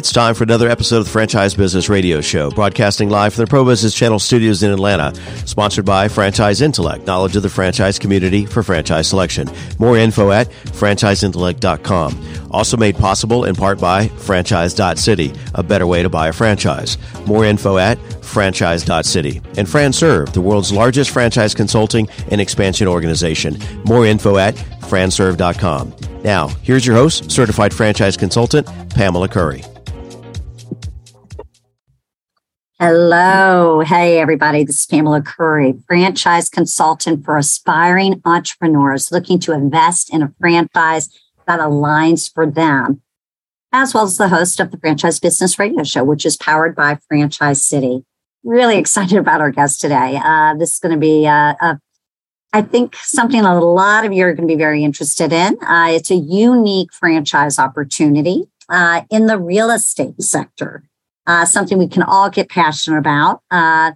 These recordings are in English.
It's time for another episode of the Franchise Business Radio Show, broadcasting live from the Pro Business Channel studios in Atlanta. Sponsored by Franchise Intellect, knowledge of the franchise community for franchise selection. More info at franchiseintellect.com. Also made possible in part by franchise.city, a better way to buy a franchise. More info at franchise.city. And FranServe, the world's largest franchise consulting and expansion organization. More info at franserve.com. Now, here's your host, certified franchise consultant, Pamela Curry. Hello. Hey, everybody. This is Pamela Curry, franchise consultant for aspiring entrepreneurs looking to invest in a franchise that aligns for them, as well as the host of the Franchise Business Radio Show, which is powered by Franchise City. Really excited about our guest today. Uh, this is going to be uh, a I think something a lot of you are going to be very interested in. Uh, it's a unique franchise opportunity uh, in the real estate sector, uh, something we can all get passionate about. Uh,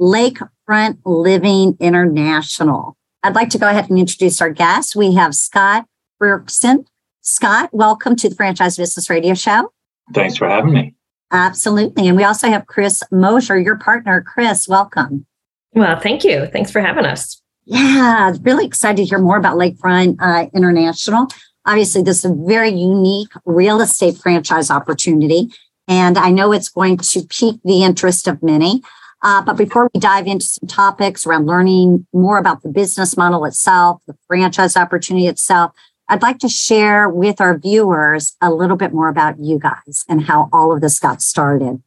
Lakefront Living International. I'd like to go ahead and introduce our guest. We have Scott Berkson. Scott, welcome to the Franchise Business Radio Show. Thanks for having me. Absolutely. And we also have Chris Mosher, your partner. Chris, welcome. Well, thank you. Thanks for having us. Yeah, really excited to hear more about Lakefront uh, International. Obviously, this is a very unique real estate franchise opportunity, and I know it's going to pique the interest of many. Uh, but before we dive into some topics around learning more about the business model itself, the franchise opportunity itself, I'd like to share with our viewers a little bit more about you guys and how all of this got started.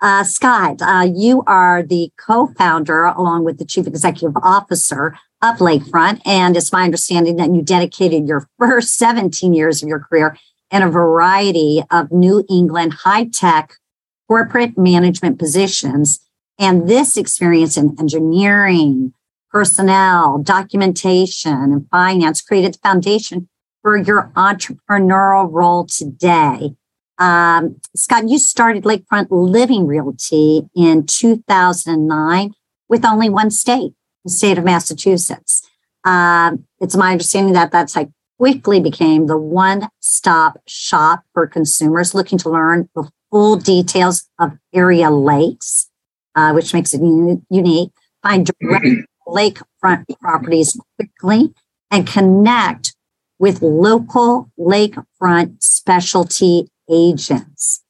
Uh, Scott, uh, you are the co-founder along with the chief executive officer of Lakefront. And it's my understanding that you dedicated your first 17 years of your career in a variety of New England high-tech corporate management positions. And this experience in engineering, personnel, documentation, and finance created the foundation for your entrepreneurial role today. Um, Scott, you started Lakefront Living Realty in 2009 with only one state, the state of Massachusetts. Um, it's my understanding that that's like quickly became the one stop shop for consumers looking to learn the full details of area lakes, uh, which makes it un- unique. Find direct lakefront properties quickly and connect with local lakefront specialty agents.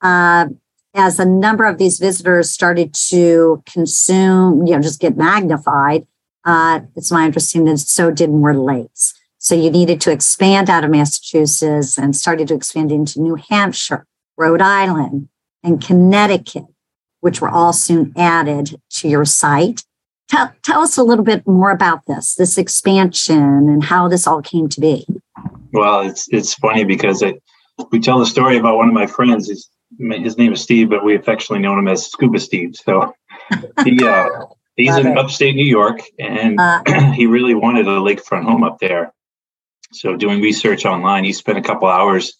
Uh, as a number of these visitors started to consume, you know, just get magnified, uh, it's my understanding that so did more lakes. So you needed to expand out of Massachusetts and started to expand into New Hampshire, Rhode Island, and Connecticut, which were all soon added to your site. Tell, tell us a little bit more about this, this expansion and how this all came to be. Well, it's it's funny because it we tell the story about one of my friends. His, his name is Steve, but we affectionately know him as Scuba Steve. So he uh, he's in upstate New York, and uh, he really wanted a lakefront home up there. So doing research online, he spent a couple hours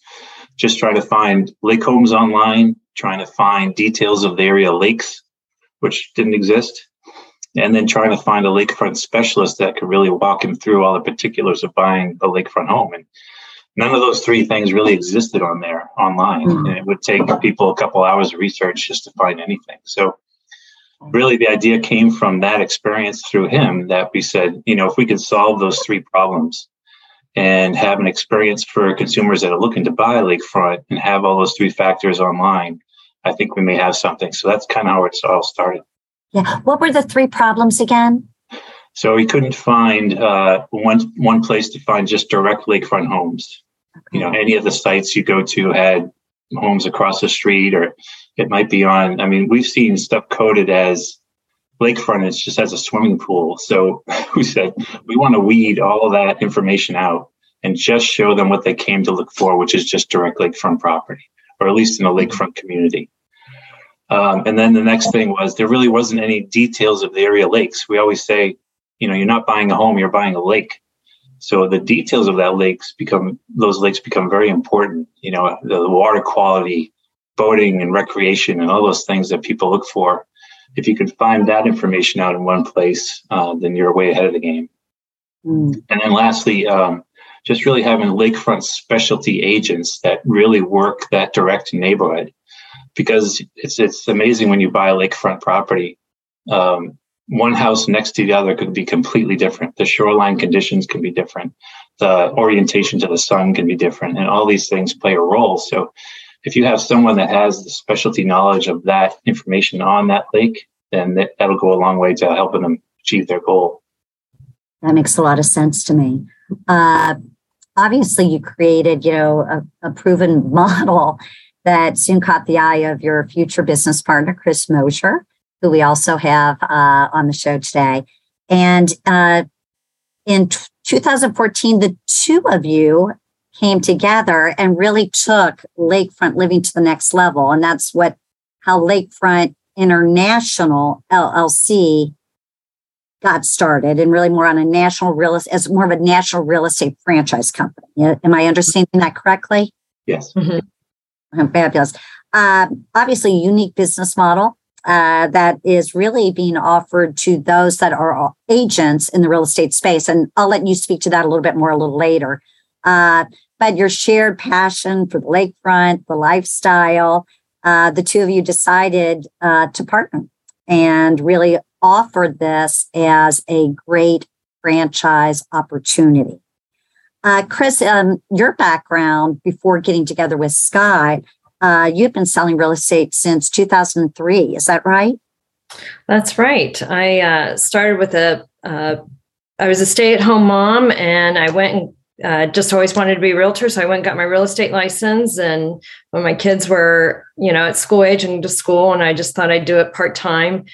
just trying to find lake homes online, trying to find details of the area lakes, which didn't exist, and then trying to find a lakefront specialist that could really walk him through all the particulars of buying a lakefront home. And none of those three things really existed on there online mm-hmm. and it would take people a couple hours of research just to find anything so really the idea came from that experience through him that we said you know if we can solve those three problems and have an experience for consumers that are looking to buy lakefront and have all those three factors online i think we may have something so that's kind of how it's all started yeah what were the three problems again so we couldn't find uh, one one place to find just direct lakefront homes. Okay. You know, any of the sites you go to had homes across the street, or it might be on. I mean, we've seen stuff coded as lakefront. It just has a swimming pool. So we said we want to weed all of that information out and just show them what they came to look for, which is just direct lakefront property, or at least in a lakefront community. Um, and then the next thing was there really wasn't any details of the area lakes. We always say you know you're not buying a home you're buying a lake so the details of that lakes become those lakes become very important you know the, the water quality boating and recreation and all those things that people look for if you can find that information out in one place uh, then you're way ahead of the game mm. and then lastly um, just really having lakefront specialty agents that really work that direct neighborhood. Because it's it's amazing when you buy a lakefront property. Um, one house next to the other could be completely different. The shoreline conditions can be different. The orientation to the sun can be different, and all these things play a role. So, if you have someone that has the specialty knowledge of that information on that lake, then that, that'll go a long way to helping them achieve their goal. That makes a lot of sense to me. Uh, obviously, you created, you know, a, a proven model that soon caught the eye of your future business partner, Chris Mosher who we also have uh, on the show today. And uh, in t- 2014, the two of you came together and really took lakefront living to the next level. And that's what how Lakefront International LLC got started and really more on a national real estate as more of a national real estate franchise company. Am I understanding that correctly? Yes. Mm-hmm. Fabulous. Uh, obviously, unique business model uh, that is really being offered to those that are agents in the real estate space. And I'll let you speak to that a little bit more a little later. Uh, but your shared passion for the lakefront, the lifestyle, uh, the two of you decided uh, to partner and really offered this as a great franchise opportunity. Uh, Chris, um, your background before getting together with Scott uh, you've been selling real estate since 2003. Is that right? That's right. I uh, started with a. Uh, I was a stay-at-home mom, and I went and uh, just always wanted to be a realtor. So I went and got my real estate license. And when my kids were, you know, at school age and to school, and I just thought I'd do it part time,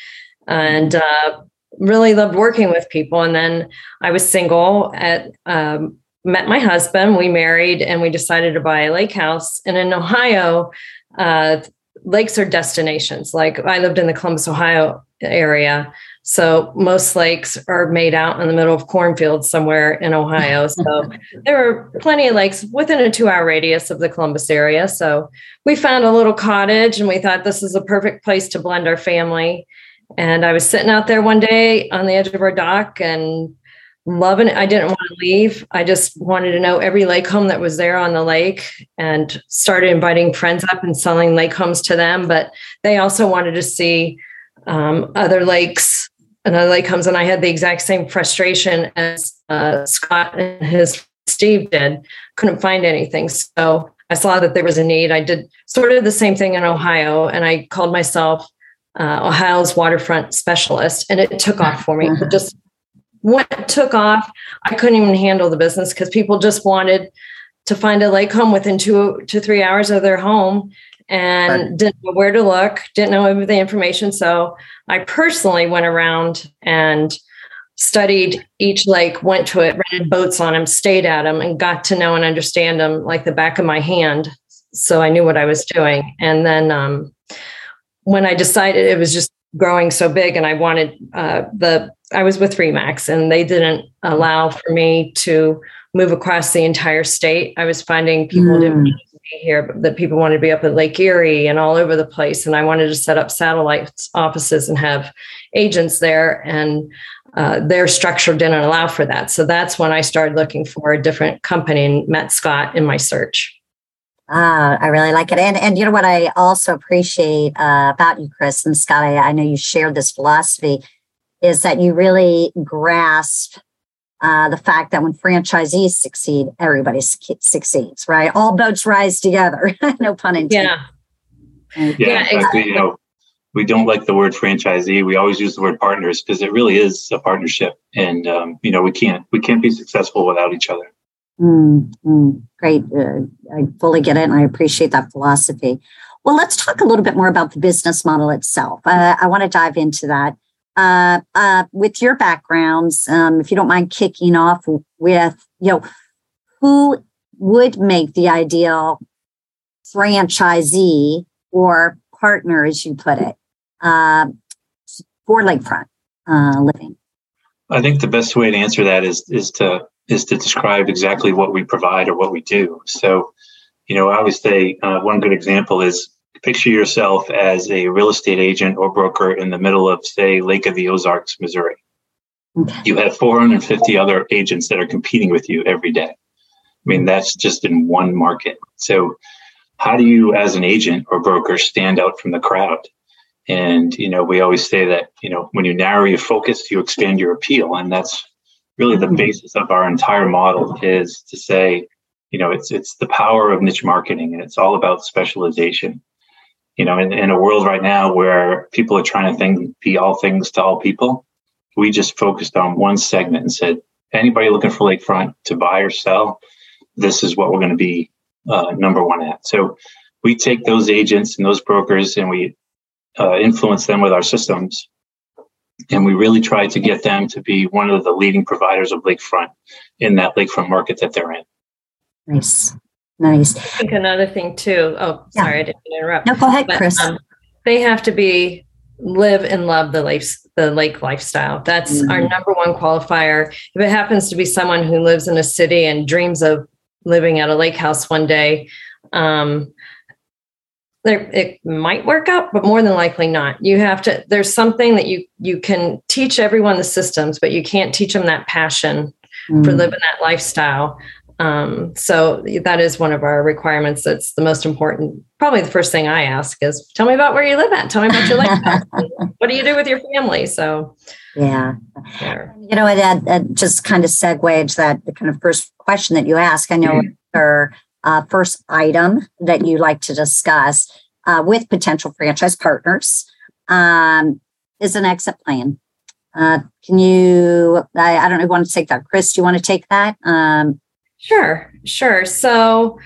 and uh, really loved working with people. And then I was single at um, met my husband, we married, and we decided to buy a lake house. And in Ohio, uh, lakes are destinations. Like I lived in the Columbus, Ohio area. So most lakes are made out in the middle of cornfields somewhere in Ohio. So there are plenty of lakes within a two hour radius of the Columbus area. So we found a little cottage and we thought this is a perfect place to blend our family. And I was sitting out there one day on the edge of our dock and loving it. I didn't want to leave. I just wanted to know every lake home that was there on the lake and started inviting friends up and selling lake homes to them. But they also wanted to see um, other lakes and other lake homes. And I had the exact same frustration as uh, Scott and his Steve did. Couldn't find anything. So I saw that there was a need. I did sort of the same thing in Ohio and I called myself uh, Ohio's waterfront specialist and it took off for me. It just when it took off, I couldn't even handle the business because people just wanted to find a lake home within two to three hours of their home and didn't know where to look, didn't know the information. So I personally went around and studied each lake, went to it, rented boats on them, stayed at them, and got to know and understand them like the back of my hand. So I knew what I was doing. And then um, when I decided it was just growing so big and I wanted uh, the I was with Remax and they didn't allow for me to move across the entire state. I was finding people mm. didn't be here, but that people wanted to be up at Lake Erie and all over the place. And I wanted to set up satellite offices and have agents there. And uh, their structure didn't allow for that. So that's when I started looking for a different company and met Scott in my search. Ah, I really like it. And and you know what I also appreciate uh, about you, Chris and Scott, I, I know you shared this philosophy is that you really grasp uh, the fact that when franchisees succeed, everybody succeeds, right? All boats rise together. no pun intended. Yeah. Yeah, yeah exactly. You know, we don't like the word franchisee. We always use the word partners because it really is a partnership, and um, you know we can't we can't be successful without each other. Mm, mm, great, uh, I fully get it, and I appreciate that philosophy. Well, let's talk a little bit more about the business model itself. Uh, I want to dive into that uh, uh, with your backgrounds, um, if you don't mind kicking off with, you know, who would make the ideal franchisee or partner, as you put it, uh, for lakefront uh, living? I think the best way to answer that is is to is to describe exactly what we provide or what we do. So, you know, I always say uh, one good example is picture yourself as a real estate agent or broker in the middle of, say, Lake of the Ozarks, Missouri. You have 450 other agents that are competing with you every day. I mean, that's just in one market. So, how do you, as an agent or broker, stand out from the crowd? And, you know, we always say that, you know, when you narrow your focus, you expand your appeal. And that's really the mm-hmm. basis of our entire model is to say, you know, it's it's the power of niche marketing and it's all about specialization. You know, in, in a world right now where people are trying to think be all things to all people, we just focused on one segment and said, anybody looking for lakefront to buy or sell, this is what we're going to be uh, number one at. So we take those agents and those brokers and we uh, influence them with our systems. And we really try to get them to be one of the leading providers of lakefront in that lakefront market that they're in. Nice. Nice. I think another thing too. Oh, yeah. sorry, I didn't interrupt. No, go ahead, but, Chris. Um, they have to be live and love the life the lake lifestyle. That's mm-hmm. our number one qualifier. If it happens to be someone who lives in a city and dreams of living at a lake house one day, um, there it might work out but more than likely not you have to there's something that you you can teach everyone the systems but you can't teach them that passion mm. for living that lifestyle um, so that is one of our requirements that's the most important probably the first thing i ask is tell me about where you live at tell me about your life what do you do with your family so yeah there. you know that, that just kind of segues that the kind of first question that you ask i know mm-hmm uh, first item that you like to discuss uh, with potential franchise partners um, is an exit plan. Uh, can you, I, I, don't know, want to take that. Chris, do you want to take that? Um, sure, sure. So,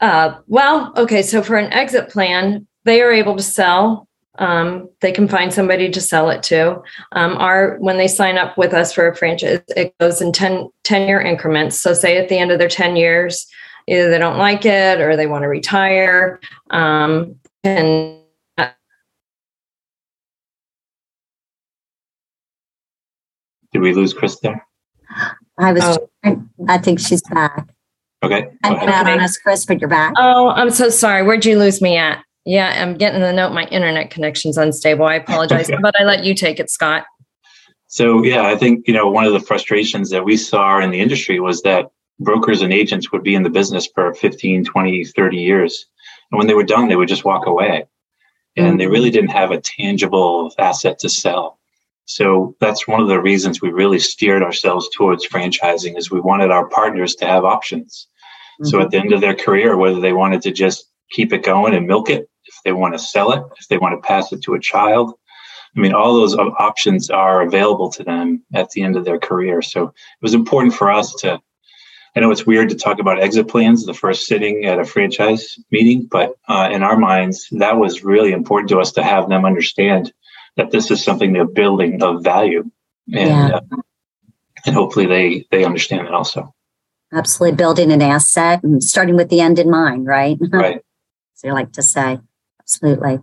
uh, well, okay. So for an exit plan, they are able to sell. Um, they can find somebody to sell it to. Um, our when they sign up with us for a franchise, it goes in 10, 10 year increments. So say at the end of their 10 years, either they don't like it or they want to retire. Um, and did we lose Chris there? I was. Oh. I think she's back. Okay. I'm not on us, Chris, but you're back. Oh, I'm so sorry. Where'd you lose me at? Yeah, I'm getting the note. My internet connection's unstable. I apologize, okay. but I let you take it, Scott. So yeah, I think you know one of the frustrations that we saw in the industry was that brokers and agents would be in the business for 15, 20, 30 years. And when they were done, they would just walk away. And they mm. really didn't have a tangible asset to sell. So that's one of the reasons we really steered ourselves towards franchising is we wanted our partners to have options. Mm-hmm. So at the end of their career, whether they wanted to just keep it going and milk it, if they want to sell it, if they want to pass it to a child, I mean, all those options are available to them at the end of their career. So it was important for us to I know it's weird to talk about exit plans the first sitting at a franchise meeting, but uh, in our minds, that was really important to us to have them understand that this is something they're building of value, and yeah. uh, and hopefully they they understand that also. Absolutely, building an asset and starting with the end in mind, right? Right. so you like to say, absolutely.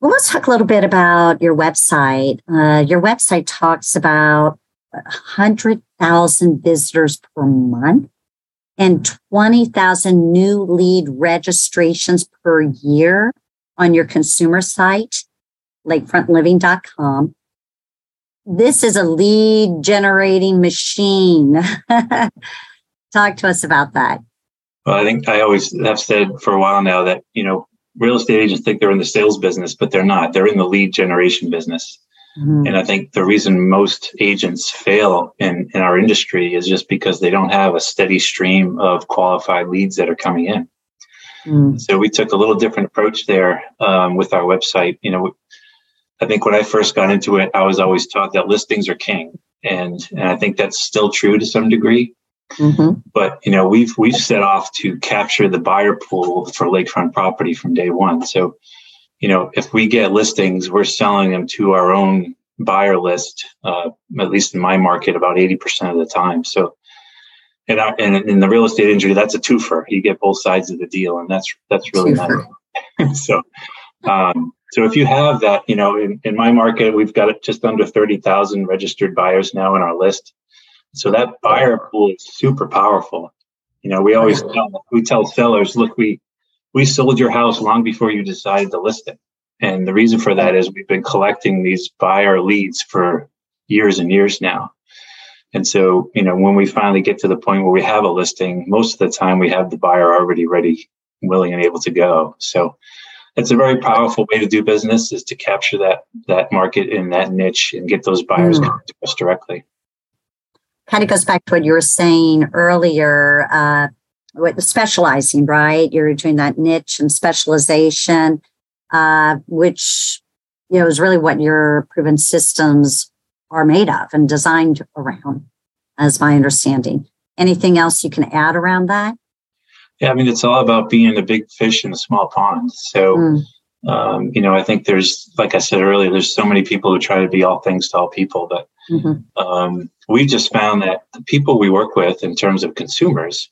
Well, let's talk a little bit about your website. Uh, your website talks about 100,000 visitors per month and 20,000 new lead registrations per year on your consumer site, lakefrontliving.com. This is a lead generating machine. Talk to us about that. Well, I think I always have said for a while now that, you know, real estate agents think they're in the sales business, but they're not. They're in the lead generation business. Mm-hmm. And I think the reason most agents fail in, in our industry is just because they don't have a steady stream of qualified leads that are coming in. Mm. So we took a little different approach there um, with our website. You know, I think when I first got into it, I was always taught that listings are king, and and I think that's still true to some degree. Mm-hmm. But you know, we've we've set off to capture the buyer pool for lakefront property from day one. So you know, if we get listings, we're selling them to our own buyer list, uh, at least in my market, about 80% of the time. So, and, our, and in the real estate industry, that's a twofer. You get both sides of the deal, and that's that's really nice. so, um, so if you have that, you know, in, in my market, we've got just under 30,000 registered buyers now in our list. So that buyer pool is super powerful. You know, we always tell, we tell sellers, look, we we sold your house long before you decided to list it. And the reason for that is we've been collecting these buyer leads for years and years now. And so, you know, when we finally get to the point where we have a listing, most of the time we have the buyer already ready, willing, and able to go. So it's a very powerful way to do business is to capture that that market in that niche and get those buyers mm. to us directly. Kind of goes back to what you were saying earlier, uh, with specializing, right? You're doing that niche and specialization, uh, which you know is really what your proven systems are made of and designed around, as my understanding. Anything else you can add around that? Yeah, I mean, it's all about being a big fish in a small pond. So, mm. um, you know, I think there's, like I said earlier, there's so many people who try to be all things to all people, but mm-hmm. um, we just found that the people we work with in terms of consumers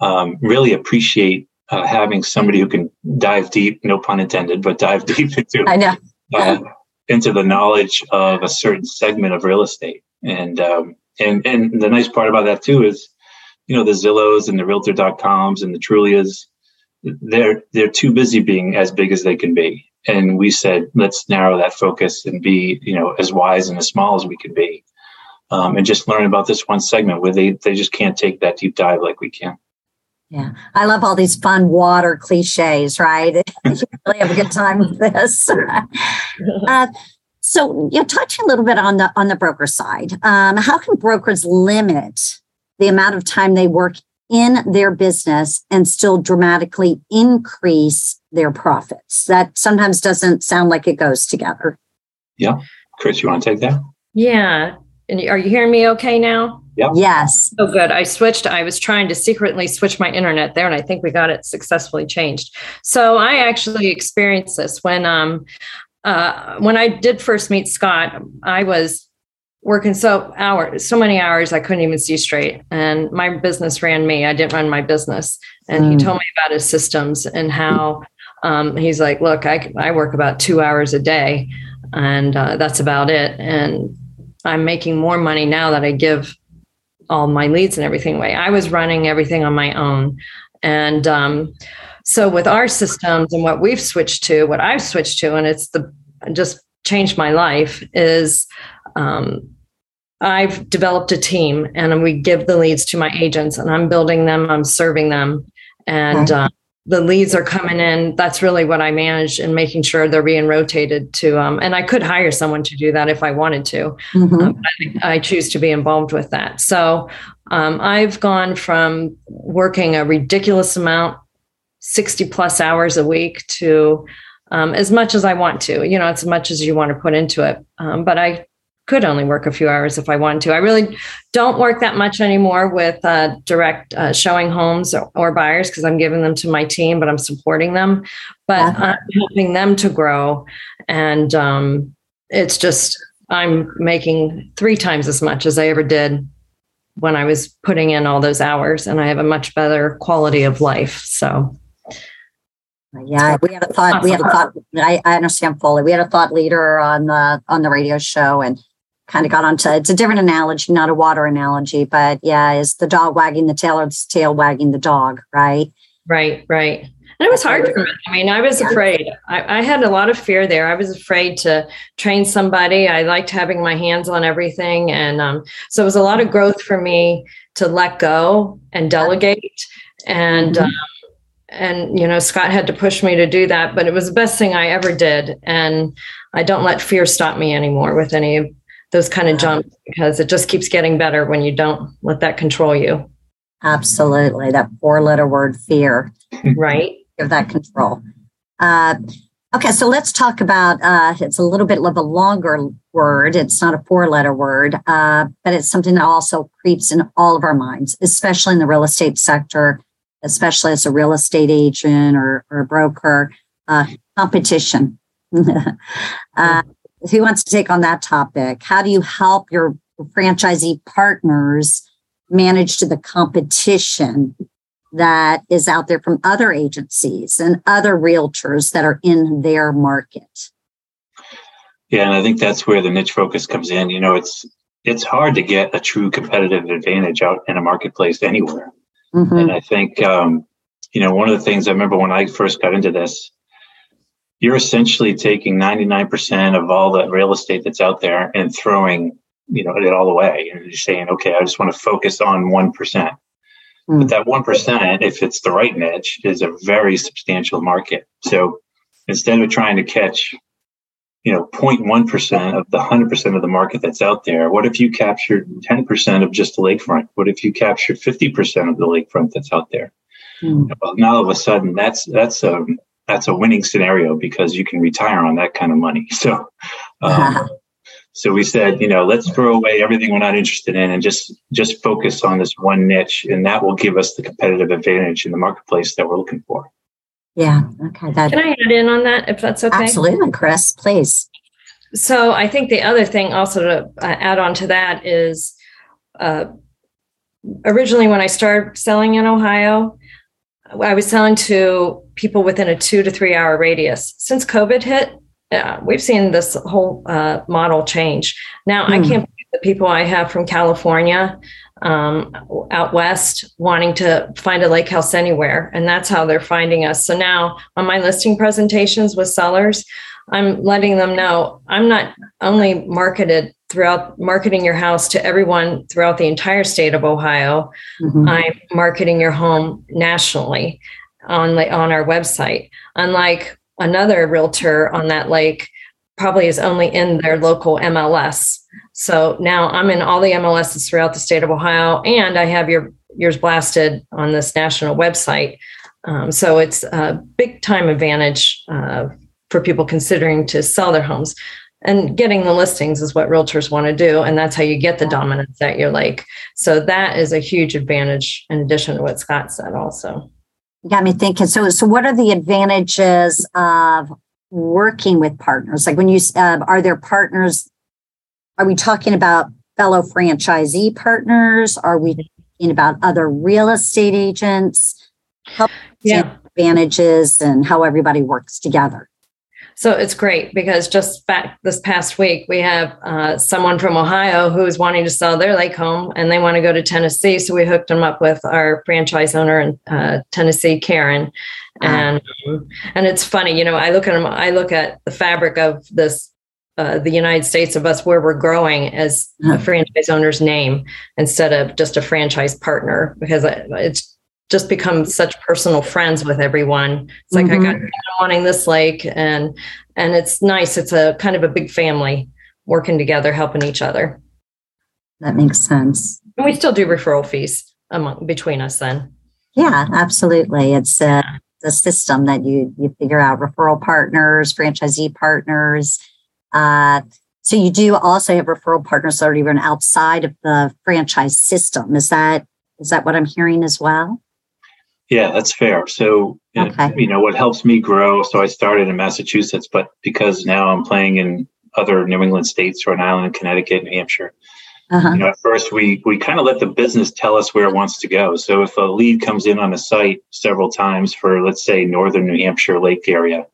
um, really appreciate uh, having somebody who can dive deep, no pun intended, but dive deep into I know. Uh, into the knowledge of a certain segment of real estate. And um, and and the nice part about that too is, you know, the Zillows and the Realtor.coms and the Trulias, they're they're too busy being as big as they can be. And we said, let's narrow that focus and be, you know, as wise and as small as we can be. Um, and just learn about this one segment where they, they just can't take that deep dive like we can. Yeah, I love all these fun water cliches, right? you really have a good time with this. uh, so, you know, touch a little bit on the on the broker side. Um, how can brokers limit the amount of time they work in their business and still dramatically increase their profits? That sometimes doesn't sound like it goes together. Yeah, Chris, you want to take that? Yeah, and are you hearing me okay now? Yeah. Yes. Oh, good. I switched. I was trying to secretly switch my internet there, and I think we got it successfully changed. So I actually experienced this when um uh when I did first meet Scott. I was working so hours, so many hours, I couldn't even see straight, and my business ran me. I didn't run my business, and mm. he told me about his systems and how. Um, he's like, look, I, I work about two hours a day, and uh, that's about it. And I'm making more money now that I give all my leads and everything away. I was running everything on my own. And um, so with our systems and what we've switched to, what I've switched to, and it's the just changed my life is um, I've developed a team and we give the leads to my agents and I'm building them, I'm serving them. And uh, the leads are coming in. That's really what I manage and making sure they're being rotated to. Um, and I could hire someone to do that if I wanted to. Mm-hmm. Um, I, I, choose to be involved with that. So um, I've gone from working a ridiculous amount, 60 plus hours a week, to um, as much as I want to. You know, as much as you want to put into it. Um, but I could only work a few hours if I wanted to. I really don't work that much anymore with uh, direct uh, showing homes or, or buyers because I'm giving them to my team, but I'm supporting them. But uh-huh. I'm helping them to grow. And um, it's just, I'm making three times as much as I ever did when I was putting in all those hours. And I have a much better quality of life. So. Yeah, we had a thought. We had a thought. I, I understand fully. We had a thought leader on the on the radio show, and kind of got onto it's a different analogy, not a water analogy, but yeah, is the dog wagging the tail or the tail wagging the dog, right? Right, right. And it was hard for me. I mean, I was afraid. I, I, had a lot of fear there. I was afraid to train somebody. I liked having my hands on everything. And um, so it was a lot of growth for me to let go and delegate. And, mm-hmm. um, and, you know, Scott had to push me to do that, but it was the best thing I ever did. And I don't let fear stop me anymore with any those kind of jumps because it just keeps getting better when you don't let that control you. Absolutely. That four letter word fear. Right. Give that control. Uh, okay. So let's talk about uh, it's a little bit of a longer word. It's not a four letter word, uh, but it's something that also creeps in all of our minds, especially in the real estate sector, especially as a real estate agent or, or a broker. Uh, competition. Who wants to take on that topic? How do you help your franchisee partners manage to the competition that is out there from other agencies and other realtors that are in their market? Yeah, and I think that's where the niche focus comes in. You know, it's it's hard to get a true competitive advantage out in a marketplace anywhere. Mm-hmm. And I think um, you know, one of the things I remember when I first got into this, you're essentially taking 99% of all the real estate that's out there and throwing you know it all away. And you're saying okay i just want to focus on 1% mm. but that 1% if it's the right niche is a very substantial market. So instead of trying to catch you know 0.1% of the 100% of the market that's out there what if you captured 10% of just the lakefront? What if you captured 50% of the lakefront that's out there? Mm. well now all of a sudden that's that's a that's a winning scenario because you can retire on that kind of money so um, So we said, you know, let's throw away everything we're not interested in and just just focus on this one niche, and that will give us the competitive advantage in the marketplace that we're looking for. Yeah. Okay. That, Can I add in on that if that's okay? Absolutely, Chris. Please. So I think the other thing also to uh, add on to that is uh, originally when I started selling in Ohio, I was selling to people within a two to three hour radius. Since COVID hit, yeah, we've seen this whole uh, model change. Now, mm. I hmm. can't believe the people I have from California um, out west wanting to find a lake house anywhere, and that's how they're finding us. So now, on my listing presentations with sellers, I'm letting them know I'm not only marketed throughout marketing your house to everyone throughout the entire state of Ohio. Mm-hmm. I'm marketing your home nationally on on our website. Unlike another realtor on that lake probably is only in their local MLS. So now I'm in all the MLSs throughout the state of Ohio, and I have your yours blasted on this national website. Um, so it's a big time advantage uh, for people considering to sell their homes. And getting the listings is what realtors want to do, and that's how you get the dominance at your like So that is a huge advantage in addition to what Scott said, also got me thinking. So, so what are the advantages of working with partners? Like when you uh, are there partners? Are we talking about fellow franchisee partners? Are we talking about other real estate agents? Help yeah. advantages and how everybody works together. So it's great because just back this past week, we have uh, someone from Ohio who is wanting to sell their lake home and they want to go to Tennessee. So we hooked them up with our franchise owner in uh, Tennessee, Karen. And um, and it's funny, you know, I look at them, I look at the fabric of this uh, the United States of us where we're growing as a franchise owner's name instead of just a franchise partner because it's just become such personal friends with everyone. It's like mm-hmm. I got wanting this lake and and it's nice. It's a kind of a big family working together, helping each other. That makes sense. And we still do referral fees among between us then. Yeah, absolutely. It's a, a system that you you figure out referral partners, franchisee partners. Uh, so you do also have referral partners that are even outside of the franchise system. Is that is that what I'm hearing as well? Yeah, that's fair. So, okay. you know, what helps me grow. So I started in Massachusetts, but because now I'm playing in other New England states, Rhode Island, in Connecticut, New Hampshire. Uh-huh. You know, at first we we kind of let the business tell us where it wants to go. So if a lead comes in on a site several times for, let's say, northern New Hampshire lake area,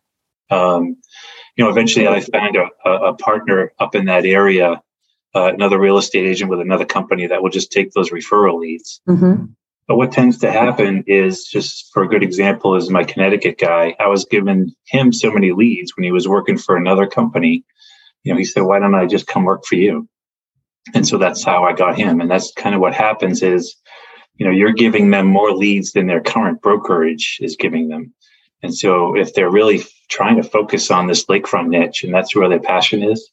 um, you know, eventually I find a, a partner up in that area, uh, another real estate agent with another company that will just take those referral leads. Mm-hmm. But what tends to happen is just for a good example is my Connecticut guy. I was giving him so many leads when he was working for another company. You know, he said, why don't I just come work for you? And so that's how I got him. And that's kind of what happens is, you know, you're giving them more leads than their current brokerage is giving them. And so if they're really trying to focus on this lakefront niche and that's where their passion is,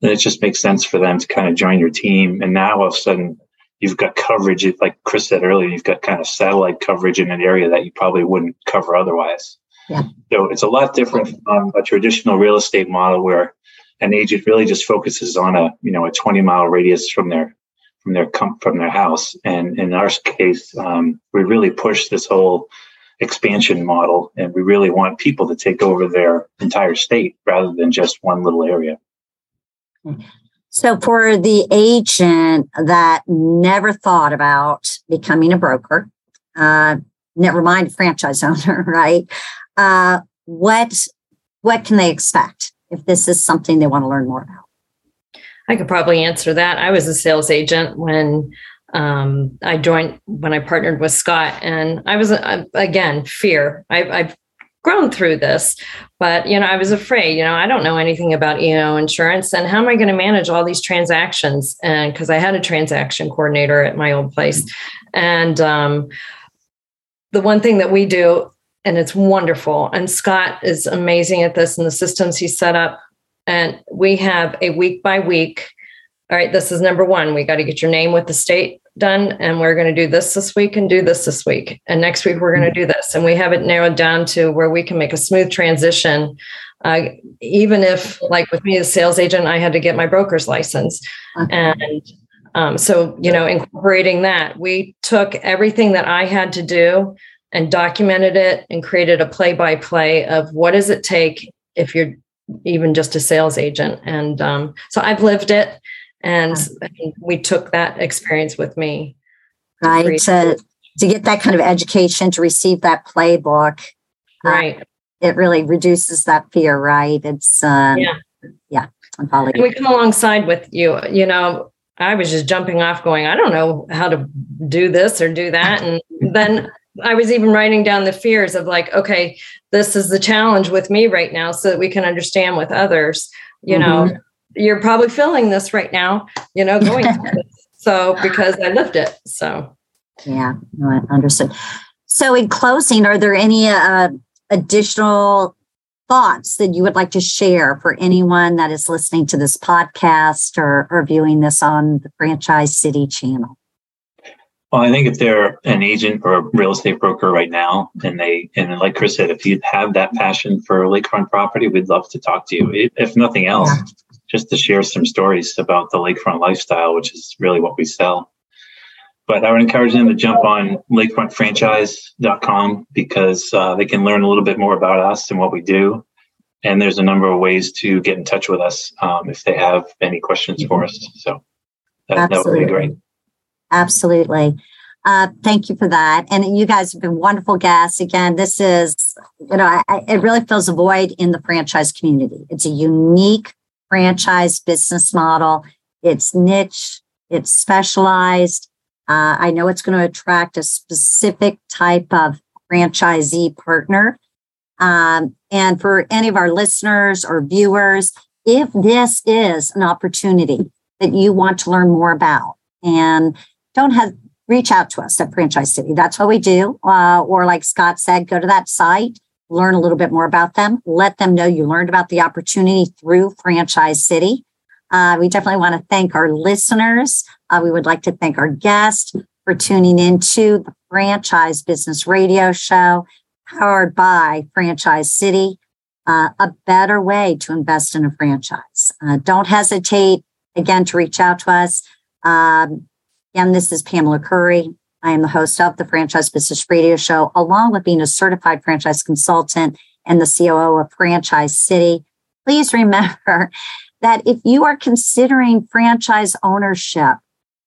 then it just makes sense for them to kind of join your team. And now all of a sudden you've got coverage, like Chris said earlier, you've got kind of satellite coverage in an area that you probably wouldn't cover otherwise. Yeah. So it's a lot different from a traditional real estate model where an agent really just focuses on a you know a 20 mile radius from their from their from their house. And in our case, um, we really push this whole expansion model, and we really want people to take over their entire state rather than just one little area. So, for the agent that never thought about becoming a broker, uh, never mind franchise owner, right? Uh, what what can they expect if this is something they want to learn more about? I could probably answer that. I was a sales agent when um, I joined when I partnered with Scott, and I was uh, again fear. I, I've grown through this. But, you know, I was afraid, you know, I don't know anything about E&O insurance and how am I going to manage all these transactions? And because I had a transaction coordinator at my old place. And um, the one thing that we do, and it's wonderful, and Scott is amazing at this and the systems he set up. And we have a week by week. All right, this is number one. We got to get your name with the state done and we're going to do this this week and do this this week. And next week we're going to do this. And we have it narrowed down to where we can make a smooth transition. Uh, even if like with me as sales agent i had to get my broker's license. And um, so you know incorporating that we took everything that i had to do and documented it and created a play by play of what does it take if you're even just a sales agent. And um, so i've lived it and we took that experience with me. Right. To, to get that kind of education, to receive that playbook. Uh, right. It really reduces that fear, right? It's, uh, yeah. Yeah. And we come alongside with you. You know, I was just jumping off going, I don't know how to do this or do that. And then I was even writing down the fears of like, okay, this is the challenge with me right now so that we can understand with others, you mm-hmm. know, you're probably feeling this right now, you know, going So because I lived it. So yeah, no, understood. So in closing, are there any uh, additional thoughts that you would like to share for anyone that is listening to this podcast or, or viewing this on the Franchise City channel? Well, I think if they're an agent or a real estate broker right now, and they and like Chris said, if you have that passion for lakefront property, we'd love to talk to you. If nothing else, yeah just to share some stories about the lakefront lifestyle, which is really what we sell. But I would encourage them to jump on lakefrontfranchise.com because uh, they can learn a little bit more about us and what we do. And there's a number of ways to get in touch with us um, if they have any questions for us. So that, that would be great. Absolutely. Uh, thank you for that. And you guys have been wonderful guests. Again, this is, you know, I, it really fills a void in the franchise community. It's a unique franchise business model. It's niche, it's specialized. Uh, I know it's going to attract a specific type of franchisee partner. Um, and for any of our listeners or viewers, if this is an opportunity that you want to learn more about and don't have reach out to us at franchise city that's what we do uh, or like scott said go to that site learn a little bit more about them, let them know you learned about the opportunity through Franchise City. Uh, we definitely want to thank our listeners. Uh, we would like to thank our guest for tuning into the Franchise Business Radio Show powered by Franchise City. Uh, a better way to invest in a franchise. Uh, don't hesitate again to reach out to us. Um, again, this is Pamela Curry. I am the host of the Franchise Business Radio Show, along with being a certified franchise consultant and the COO of Franchise City. Please remember that if you are considering franchise ownership,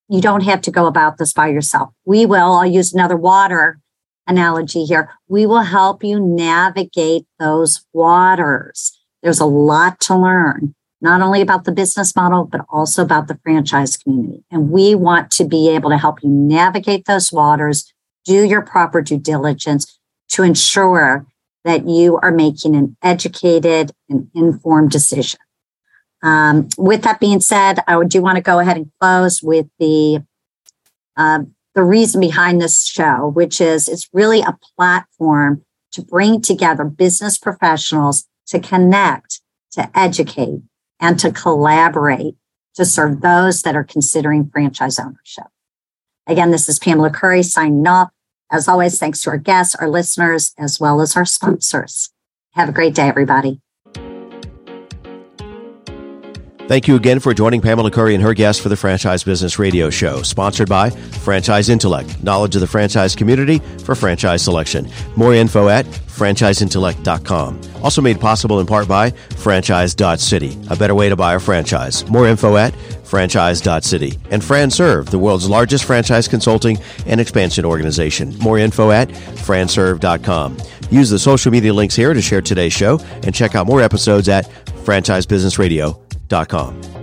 you don't have to go about this by yourself. We will, I'll use another water analogy here. We will help you navigate those waters. There's a lot to learn not only about the business model, but also about the franchise community. And we want to be able to help you navigate those waters, do your proper due diligence to ensure that you are making an educated and informed decision. Um, with that being said, I do want to go ahead and close with the uh, the reason behind this show, which is it's really a platform to bring together business professionals to connect, to educate, and to collaborate to serve those that are considering franchise ownership. Again, this is Pamela Curry signing off. As always, thanks to our guests, our listeners, as well as our sponsors. Have a great day, everybody. Thank you again for joining Pamela Curry and her guests for the Franchise Business Radio Show, sponsored by Franchise Intellect, knowledge of the franchise community for franchise selection. More info at franchiseintellect.com. Also made possible in part by franchise.city, a better way to buy a franchise. More info at franchise.city. And FranServe, the world's largest franchise consulting and expansion organization. More info at franserve.com. Use the social media links here to share today's show and check out more episodes at franchisebusinessradio.com. Dot com.